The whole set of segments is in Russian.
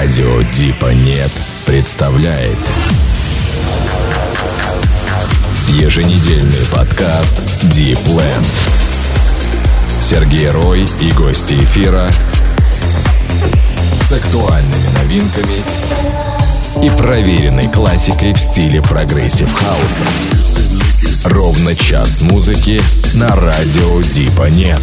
Радио Дипа Нет представляет Еженедельный подкаст Land. Сергей Рой и гости эфира с актуальными новинками и проверенной классикой в стиле progressive хауса. Ровно час музыки на радио Дипа Нет.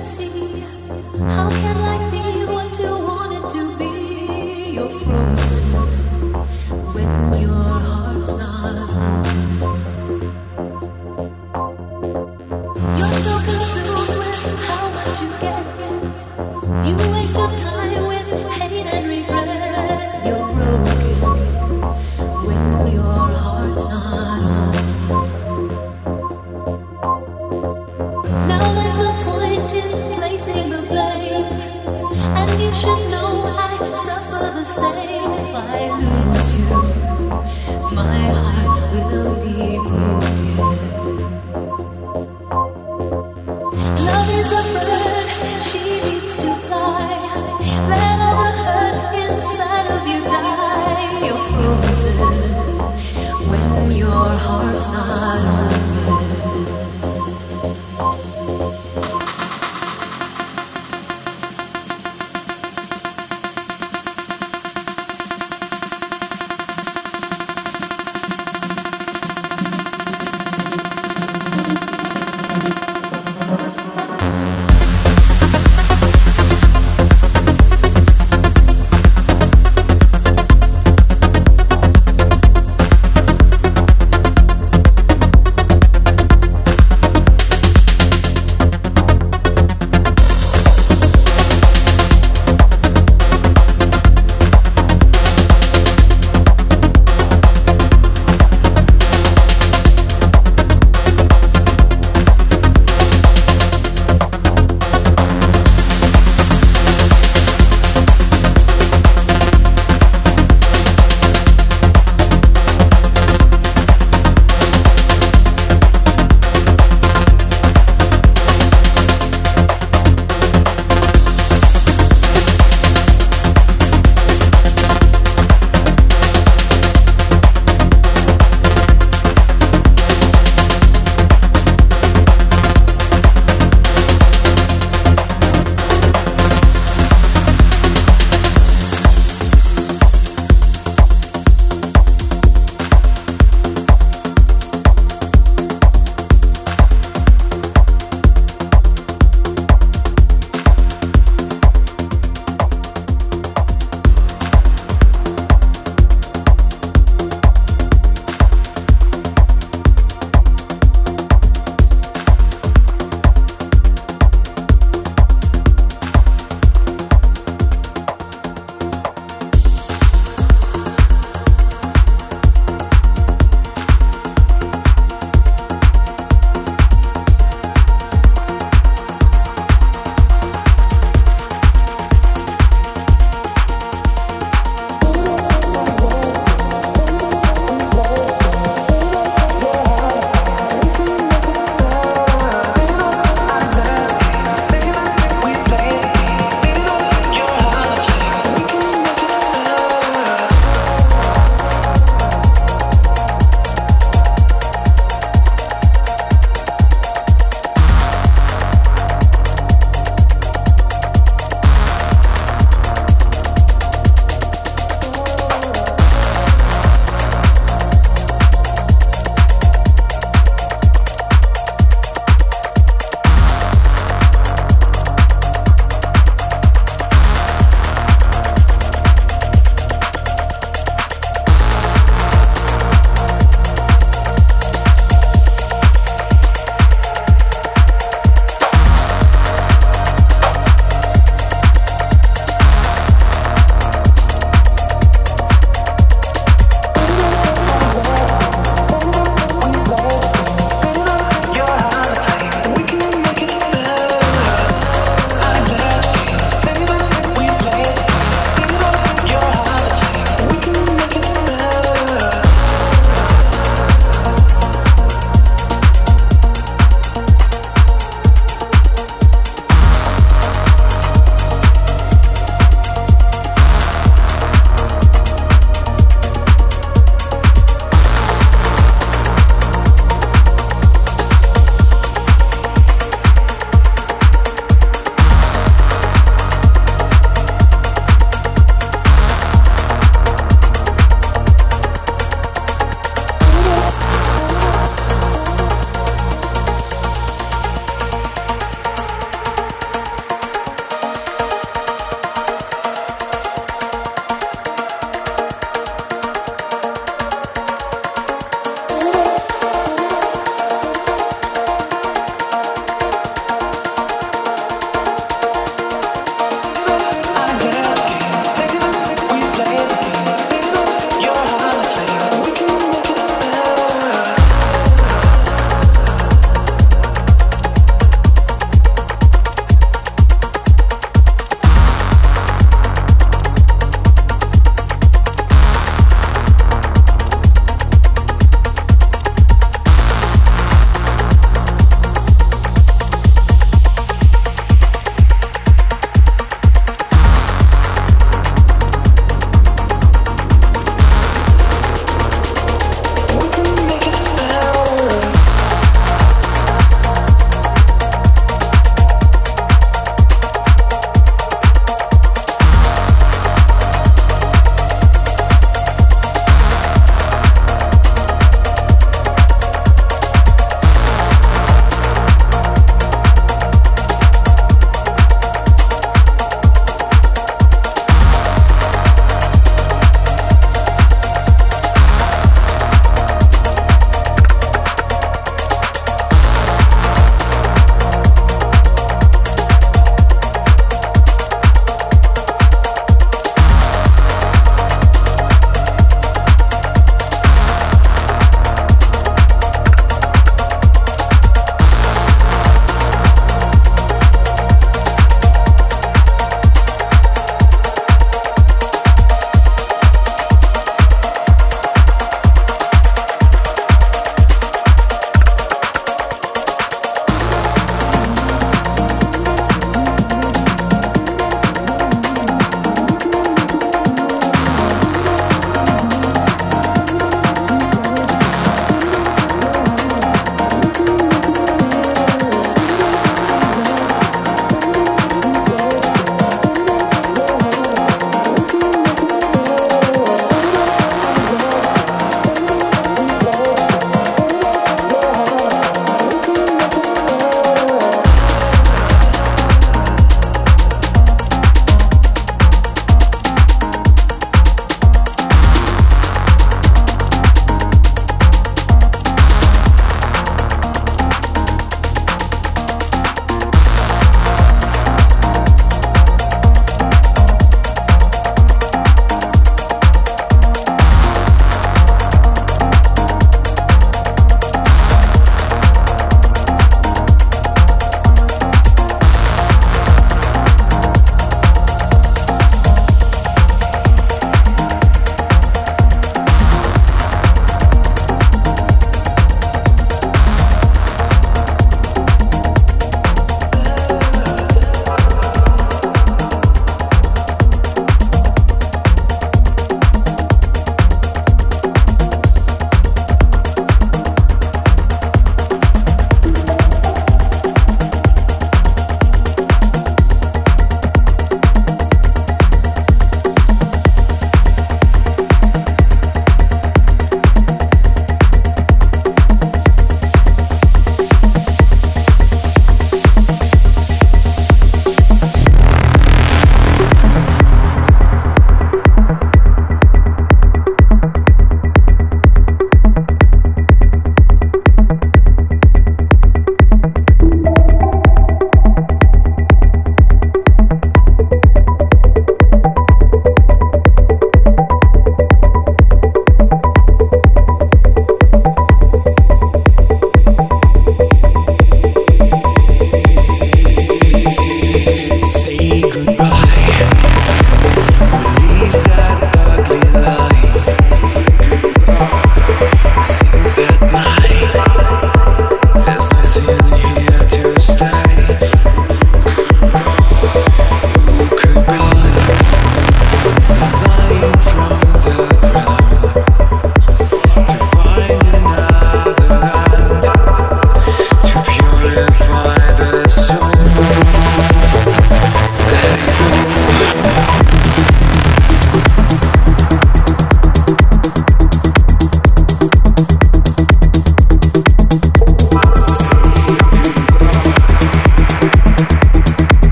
fantasy. How can life be?